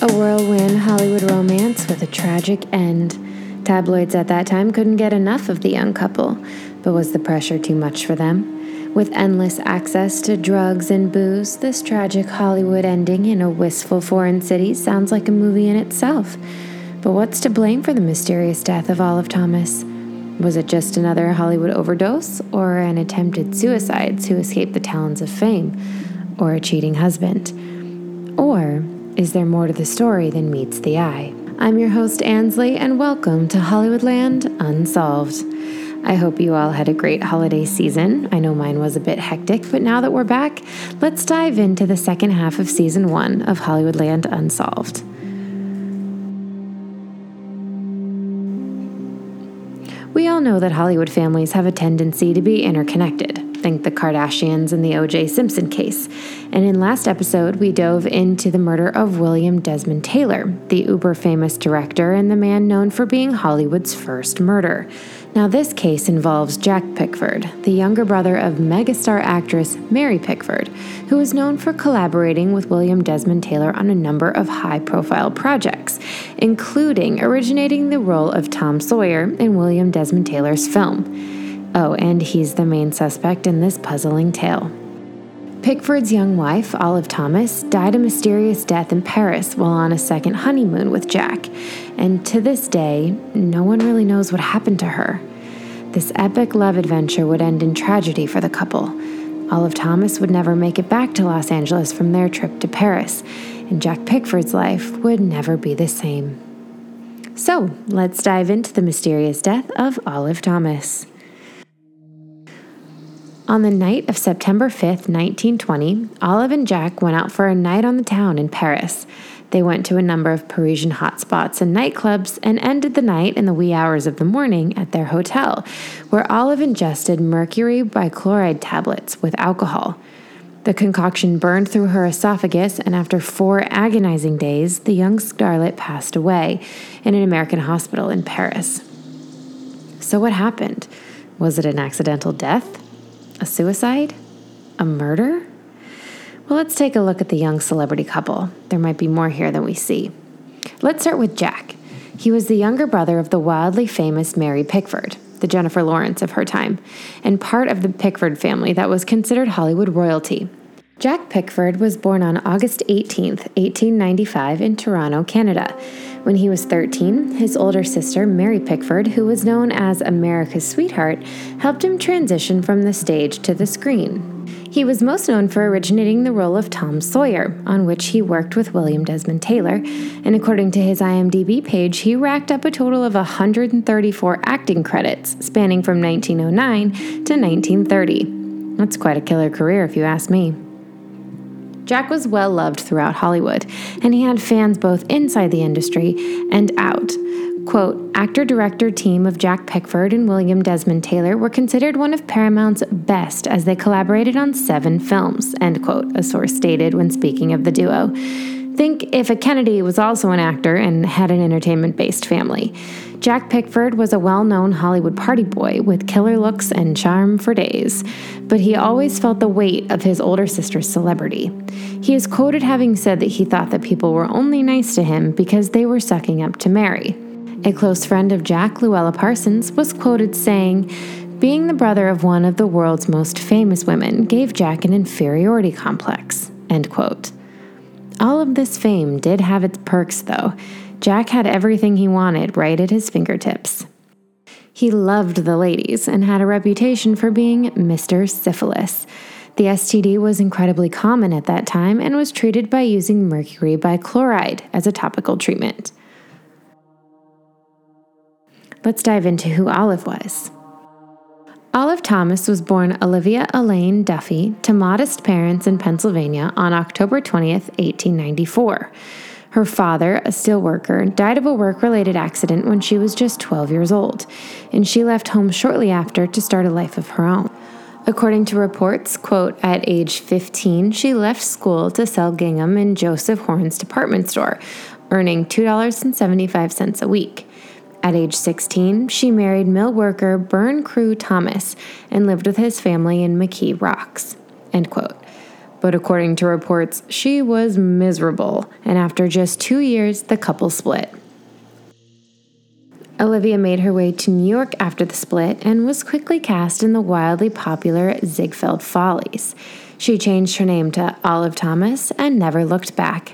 A whirlwind Hollywood romance with a tragic end. Tabloids at that time couldn't get enough of the young couple, but was the pressure too much for them? With endless access to drugs and booze, this tragic Hollywood ending in a wistful foreign city sounds like a movie in itself. But what's to blame for the mysterious death of Olive Thomas? Was it just another Hollywood overdose, or an attempted suicide to escape the talons of fame, or a cheating husband? Or is there more to the story than meets the eye? I'm your host, Ansley, and welcome to Hollywoodland Unsolved. I hope you all had a great holiday season. I know mine was a bit hectic, but now that we're back, let's dive into the second half of season one of Hollywoodland Unsolved. We all know that Hollywood families have a tendency to be interconnected. Think the Kardashians and the O.J. Simpson case. And in last episode, we dove into the murder of William Desmond Taylor, the uber famous director and the man known for being Hollywood's first murder. Now, this case involves Jack Pickford, the younger brother of megastar actress Mary Pickford, who is known for collaborating with William Desmond Taylor on a number of high profile projects, including originating the role of Tom Sawyer in William Desmond Taylor's film. Oh, and he's the main suspect in this puzzling tale. Pickford's young wife, Olive Thomas, died a mysterious death in Paris while on a second honeymoon with Jack, and to this day, no one really knows what happened to her. This epic love adventure would end in tragedy for the couple. Olive Thomas would never make it back to Los Angeles from their trip to Paris, and Jack Pickford's life would never be the same. So, let's dive into the mysterious death of Olive Thomas. On the night of September 5th, 1920, Olive and Jack went out for a night on the town in Paris. They went to a number of Parisian hotspots and nightclubs and ended the night in the wee hours of the morning at their hotel, where Olive ingested mercury bichloride tablets with alcohol. The concoction burned through her esophagus, and after four agonizing days, the young starlet passed away in an American hospital in Paris. So, what happened? Was it an accidental death? A suicide? A murder? Well, let's take a look at the young celebrity couple. There might be more here than we see. Let's start with Jack. He was the younger brother of the wildly famous Mary Pickford, the Jennifer Lawrence of her time, and part of the Pickford family that was considered Hollywood royalty. Jack Pickford was born on August 18, 1895, in Toronto, Canada. When he was 13, his older sister, Mary Pickford, who was known as America's sweetheart, helped him transition from the stage to the screen. He was most known for originating the role of Tom Sawyer, on which he worked with William Desmond Taylor, and according to his IMDb page, he racked up a total of 134 acting credits spanning from 1909 to 1930. That's quite a killer career, if you ask me. Jack was well loved throughout Hollywood, and he had fans both inside the industry and out. Quote, actor director team of Jack Pickford and William Desmond Taylor were considered one of Paramount's best as they collaborated on seven films, end quote, a source stated when speaking of the duo. Think if a Kennedy was also an actor and had an entertainment based family. Jack Pickford was a well known Hollywood party boy with killer looks and charm for days, but he always felt the weight of his older sister's celebrity. He is quoted having said that he thought that people were only nice to him because they were sucking up to Mary. A close friend of Jack, Louella Parsons, was quoted saying, Being the brother of one of the world's most famous women gave Jack an inferiority complex. End quote. All of this fame did have its perks, though. Jack had everything he wanted right at his fingertips. He loved the ladies and had a reputation for being Mr. Syphilis. The STD was incredibly common at that time and was treated by using mercury bichloride as a topical treatment. Let's dive into who Olive was. Olive Thomas was born Olivia Elaine Duffy to modest parents in Pennsylvania on October 20th, 1894. Her father, a steelworker, died of a work related accident when she was just 12 years old, and she left home shortly after to start a life of her own. According to reports, quote, at age 15, she left school to sell gingham in Joseph Horne's department store, earning $2.75 a week. At age 16, she married mill worker Burn Crew Thomas and lived with his family in McKee Rocks. End quote. But according to reports, she was miserable, and after just two years, the couple split. Olivia made her way to New York after the split and was quickly cast in the wildly popular Ziegfeld Follies. She changed her name to Olive Thomas and never looked back.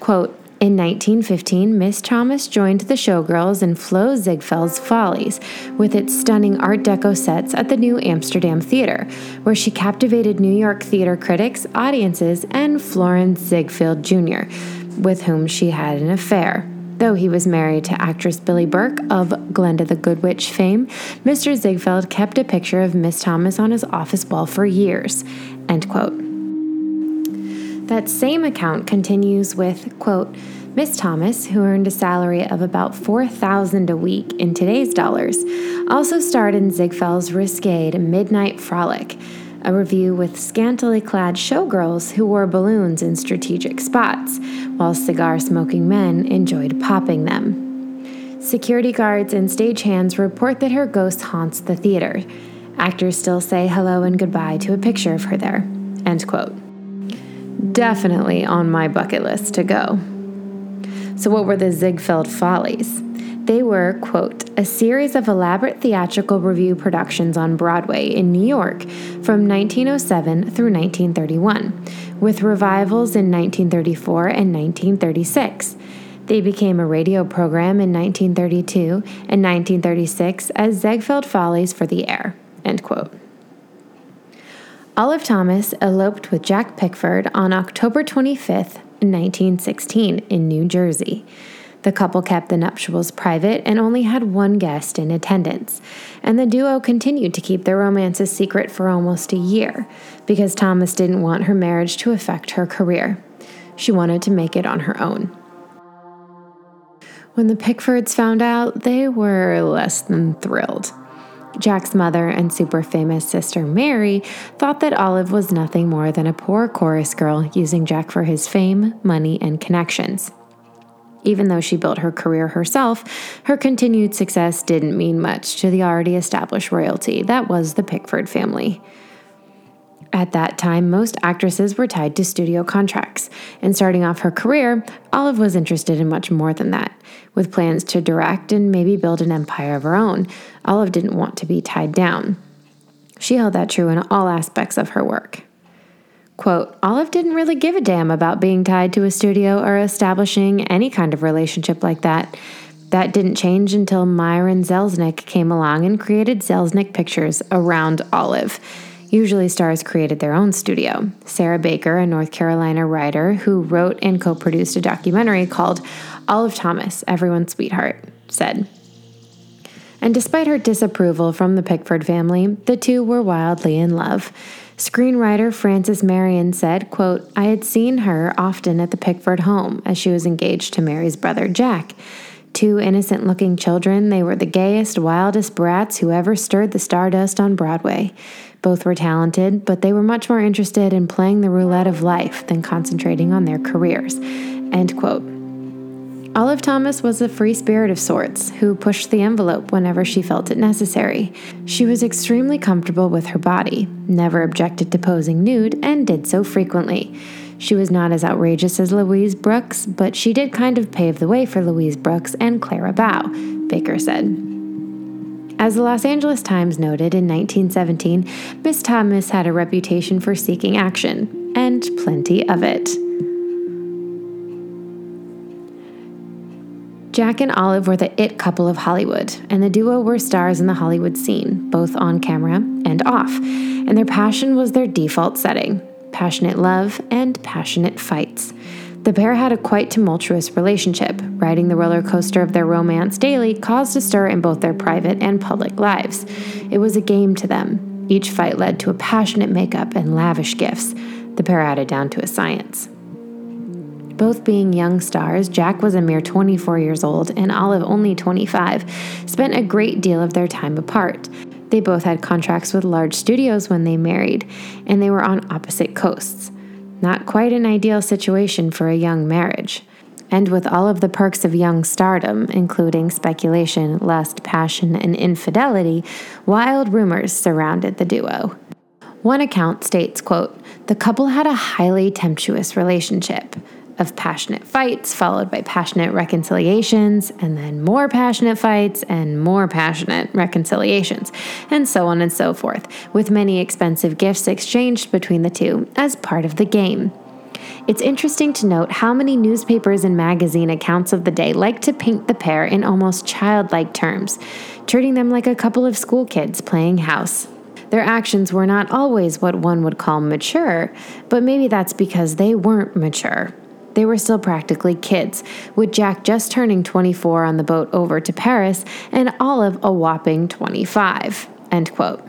Quote, in 1915, Miss Thomas joined the showgirls in Flo Ziegfeld's Follies with its stunning Art Deco sets at the New Amsterdam Theater, where she captivated New York theater critics, audiences, and Florence Ziegfeld Jr., with whom she had an affair. Though he was married to actress Billie Burke of Glinda the Good Witch fame, Mr. Ziegfeld kept a picture of Miss Thomas on his office wall for years. End quote. That same account continues with, quote, Miss Thomas, who earned a salary of about 4000 a week in today's dollars, also starred in Ziegfeld's risque Midnight Frolic, a revue with scantily clad showgirls who wore balloons in strategic spots, while cigar smoking men enjoyed popping them. Security guards and stagehands report that her ghost haunts the theater. Actors still say hello and goodbye to a picture of her there. End quote definitely on my bucket list to go. So, what were the Ziegfeld Follies? They were, quote, a series of elaborate theatrical revue productions on Broadway in New York from 1907 through 1931, with revivals in 1934 and 1936. They became a radio program in 1932 and 1936 as Ziegfeld Follies for the air, end quote. Olive Thomas eloped with Jack Pickford on October 25, 1916, in New Jersey. The couple kept the nuptials private and only had one guest in attendance, and the duo continued to keep their romance a secret for almost a year because Thomas didn't want her marriage to affect her career. She wanted to make it on her own. When the Pickfords found out, they were less than thrilled. Jack's mother and super famous sister Mary thought that Olive was nothing more than a poor chorus girl using Jack for his fame, money, and connections. Even though she built her career herself, her continued success didn't mean much to the already established royalty that was the Pickford family. At that time, most actresses were tied to studio contracts, and starting off her career, Olive was interested in much more than that. With plans to direct and maybe build an empire of her own, Olive didn't want to be tied down. She held that true in all aspects of her work. Quote, Olive didn't really give a damn about being tied to a studio or establishing any kind of relationship like that. That didn't change until Myron Selznick came along and created Selznick Pictures around Olive. Usually, stars created their own studio. Sarah Baker, a North Carolina writer who wrote and co produced a documentary called Olive Thomas, Everyone's Sweetheart, said. And despite her disapproval from the Pickford family, the two were wildly in love. Screenwriter Frances Marion said, quote, I had seen her often at the Pickford home as she was engaged to Mary's brother Jack. Two innocent looking children, they were the gayest, wildest brats who ever stirred the stardust on Broadway. Both were talented, but they were much more interested in playing the roulette of life than concentrating on their careers. End quote. Olive Thomas was a free spirit of sorts who pushed the envelope whenever she felt it necessary. She was extremely comfortable with her body, never objected to posing nude, and did so frequently. She was not as outrageous as Louise Brooks, but she did kind of pave the way for Louise Brooks and Clara Bow, Baker said. As the Los Angeles Times noted in 1917, Miss Thomas had a reputation for seeking action, and plenty of it. Jack and Olive were the it couple of Hollywood, and the duo were stars in the Hollywood scene, both on camera and off, and their passion was their default setting passionate love and passionate fights. The pair had a quite tumultuous relationship. Riding the roller coaster of their romance daily caused a stir in both their private and public lives. It was a game to them. Each fight led to a passionate makeup and lavish gifts. The pair it down to a science. Both being young stars, Jack was a mere 24 years old and Olive only 25, spent a great deal of their time apart. They both had contracts with large studios when they married, and they were on opposite coasts. Not quite an ideal situation for a young marriage. And with all of the perks of young stardom, including speculation, lust, passion, and infidelity, wild rumors surrounded the duo. One account states, quote, "The couple had a highly tempestuous relationship." Of passionate fights, followed by passionate reconciliations, and then more passionate fights and more passionate reconciliations, and so on and so forth, with many expensive gifts exchanged between the two as part of the game. It's interesting to note how many newspapers and magazine accounts of the day like to paint the pair in almost childlike terms, treating them like a couple of school kids playing house. Their actions were not always what one would call mature, but maybe that's because they weren't mature. They were still practically kids, with Jack just turning 24 on the boat over to Paris and Olive a whopping 25. End quote.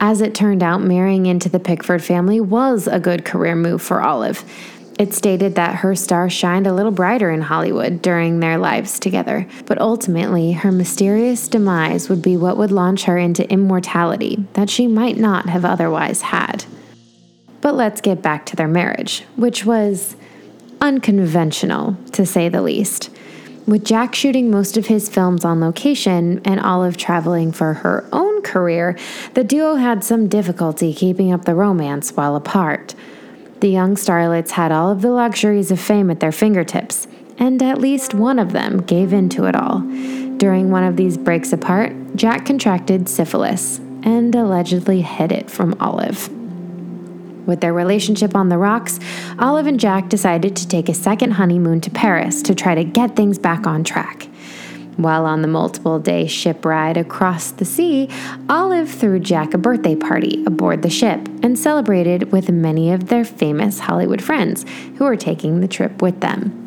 As it turned out, marrying into the Pickford family was a good career move for Olive. It stated that her star shined a little brighter in Hollywood during their lives together, but ultimately, her mysterious demise would be what would launch her into immortality that she might not have otherwise had. But let's get back to their marriage, which was unconventional, to say the least. With Jack shooting most of his films on location and Olive traveling for her own career, the duo had some difficulty keeping up the romance while apart. The young starlets had all of the luxuries of fame at their fingertips, and at least one of them gave in to it all. During one of these breaks apart, Jack contracted syphilis and allegedly hid it from Olive. With their relationship on the rocks, Olive and Jack decided to take a second honeymoon to Paris to try to get things back on track. While on the multiple day ship ride across the sea, Olive threw Jack a birthday party aboard the ship and celebrated with many of their famous Hollywood friends who were taking the trip with them.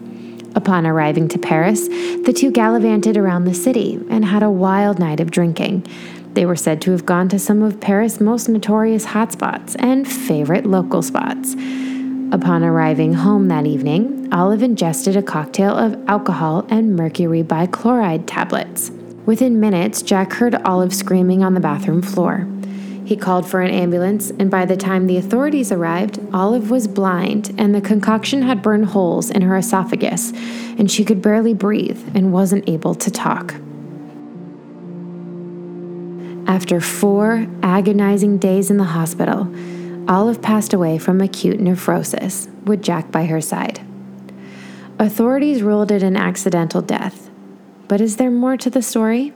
Upon arriving to Paris, the two gallivanted around the city and had a wild night of drinking. They were said to have gone to some of Paris' most notorious hotspots and favorite local spots. Upon arriving home that evening, Olive ingested a cocktail of alcohol and mercury bichloride tablets. Within minutes, Jack heard Olive screaming on the bathroom floor. He called for an ambulance, and by the time the authorities arrived, Olive was blind and the concoction had burned holes in her esophagus, and she could barely breathe and wasn't able to talk. After four agonizing days in the hospital, Olive passed away from acute nephrosis, with Jack by her side. Authorities ruled it an accidental death. But is there more to the story?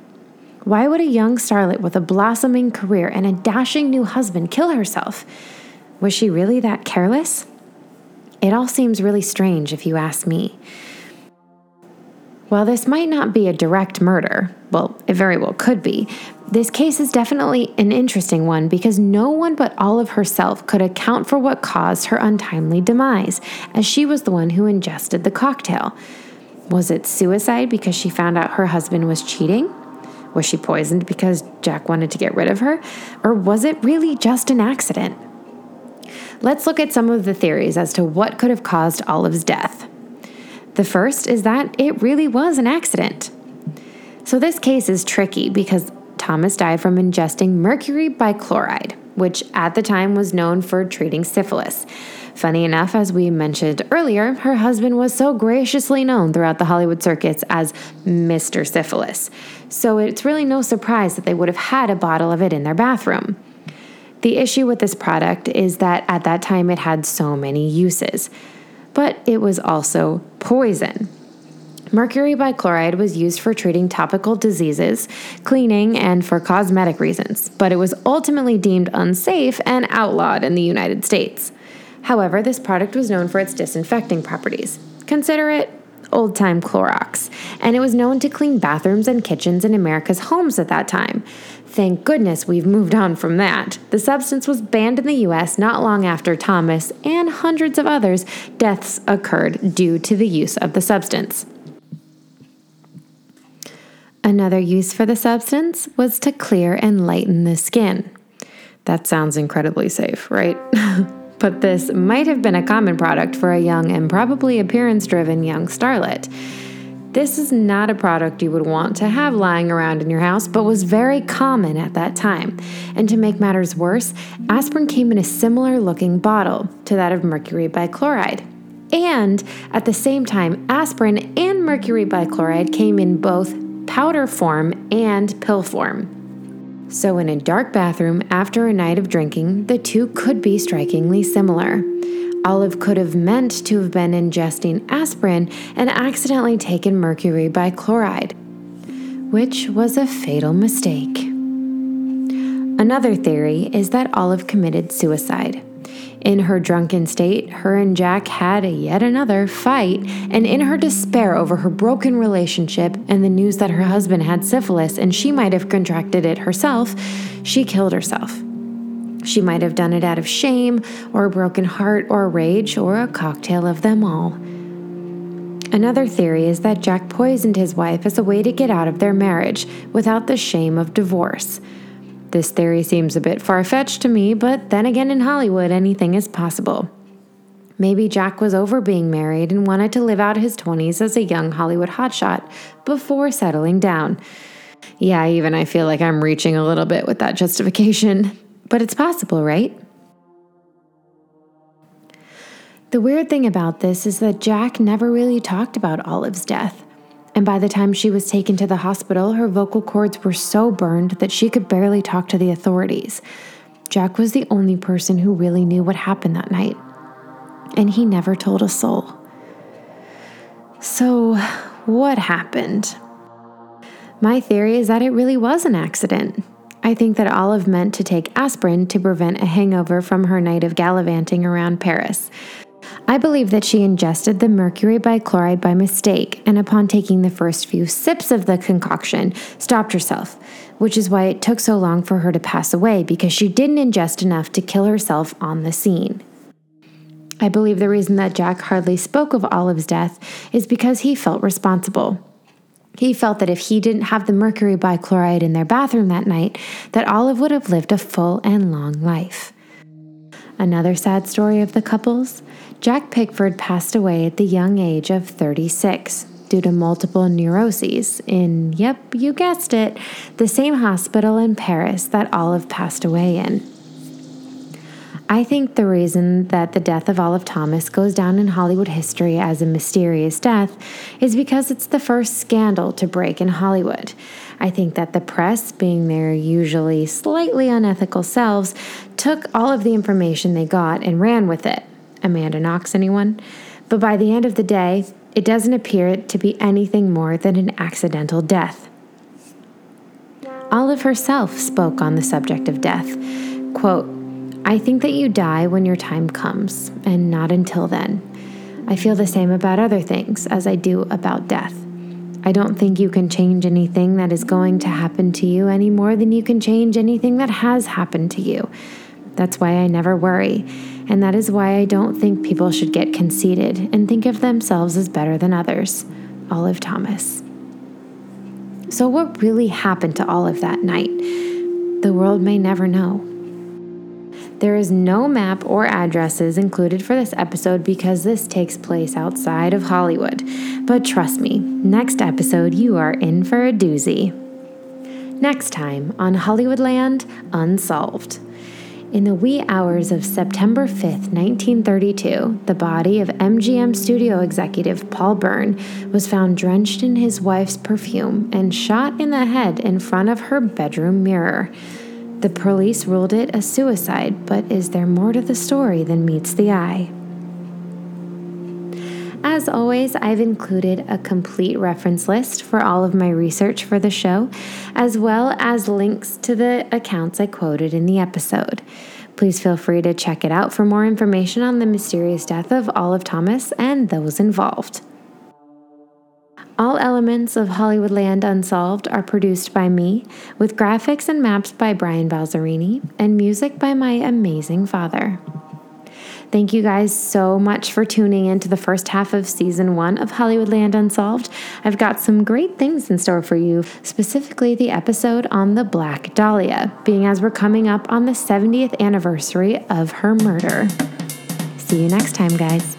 Why would a young starlet with a blossoming career and a dashing new husband kill herself? Was she really that careless? It all seems really strange if you ask me. While this might not be a direct murder, well, it very well could be, this case is definitely an interesting one because no one but Olive herself could account for what caused her untimely demise, as she was the one who ingested the cocktail. Was it suicide because she found out her husband was cheating? Was she poisoned because Jack wanted to get rid of her? Or was it really just an accident? Let's look at some of the theories as to what could have caused Olive's death. The first is that it really was an accident. So, this case is tricky because Thomas died from ingesting mercury bichloride, which at the time was known for treating syphilis. Funny enough, as we mentioned earlier, her husband was so graciously known throughout the Hollywood circuits as Mr. Syphilis. So it's really no surprise that they would have had a bottle of it in their bathroom. The issue with this product is that at that time it had so many uses, but it was also poison. Mercury bichloride was used for treating topical diseases, cleaning, and for cosmetic reasons, but it was ultimately deemed unsafe and outlawed in the United States. However, this product was known for its disinfecting properties. Consider it old time Clorox, and it was known to clean bathrooms and kitchens in America's homes at that time. Thank goodness we've moved on from that. The substance was banned in the US not long after Thomas and hundreds of others' deaths occurred due to the use of the substance. Another use for the substance was to clear and lighten the skin. That sounds incredibly safe, right? but this might have been a common product for a young and probably appearance driven young starlet. This is not a product you would want to have lying around in your house, but was very common at that time. And to make matters worse, aspirin came in a similar looking bottle to that of mercury bichloride. And at the same time, aspirin and mercury bichloride came in both powder form and pill form. So, in a dark bathroom after a night of drinking, the two could be strikingly similar. Olive could have meant to have been ingesting aspirin and accidentally taken mercury bichloride, which was a fatal mistake. Another theory is that Olive committed suicide. In her drunken state, her and Jack had a yet another fight, and in her despair over her broken relationship and the news that her husband had syphilis and she might have contracted it herself, she killed herself. She might have done it out of shame, or a broken heart, or rage, or a cocktail of them all. Another theory is that Jack poisoned his wife as a way to get out of their marriage without the shame of divorce. This theory seems a bit far fetched to me, but then again, in Hollywood, anything is possible. Maybe Jack was over being married and wanted to live out his 20s as a young Hollywood hotshot before settling down. Yeah, even I feel like I'm reaching a little bit with that justification, but it's possible, right? The weird thing about this is that Jack never really talked about Olive's death. And by the time she was taken to the hospital, her vocal cords were so burned that she could barely talk to the authorities. Jack was the only person who really knew what happened that night. And he never told a soul. So, what happened? My theory is that it really was an accident. I think that Olive meant to take aspirin to prevent a hangover from her night of gallivanting around Paris. I believe that she ingested the mercury bichloride by mistake and, upon taking the first few sips of the concoction, stopped herself, which is why it took so long for her to pass away because she didn't ingest enough to kill herself on the scene. I believe the reason that Jack hardly spoke of Olive's death is because he felt responsible. He felt that if he didn't have the mercury bichloride in their bathroom that night, that Olive would have lived a full and long life. Another sad story of the couples Jack Pickford passed away at the young age of 36 due to multiple neuritis in, yep, you guessed it, the same hospital in Paris that Olive passed away in. I think the reason that the death of Olive Thomas goes down in Hollywood history as a mysterious death is because it's the first scandal to break in Hollywood. I think that the press, being their usually slightly unethical selves, took all of the information they got and ran with it. Amanda Knox, anyone? But by the end of the day, it doesn't appear to be anything more than an accidental death. Olive herself spoke on the subject of death. Quote, I think that you die when your time comes, and not until then. I feel the same about other things as I do about death. I don't think you can change anything that is going to happen to you any more than you can change anything that has happened to you. That's why I never worry. And that is why I don't think people should get conceited and think of themselves as better than others. Olive Thomas. So, what really happened to Olive that night? The world may never know. There is no map or addresses included for this episode because this takes place outside of Hollywood. But trust me, next episode you are in for a doozy. Next time on Hollywoodland Unsolved. In the wee hours of September 5th, 1932, the body of MGM studio executive Paul Bern was found drenched in his wife's perfume and shot in the head in front of her bedroom mirror. The police ruled it a suicide, but is there more to the story than meets the eye? As always, I've included a complete reference list for all of my research for the show, as well as links to the accounts I quoted in the episode. Please feel free to check it out for more information on the mysterious death of Olive Thomas and those involved. All elements of Hollywoodland Unsolved are produced by me, with graphics and maps by Brian Balzerini, and music by my amazing father. Thank you guys so much for tuning in to the first half of season one of Hollywoodland Unsolved. I've got some great things in store for you, specifically the episode on the Black Dahlia, being as we're coming up on the 70th anniversary of her murder. See you next time, guys.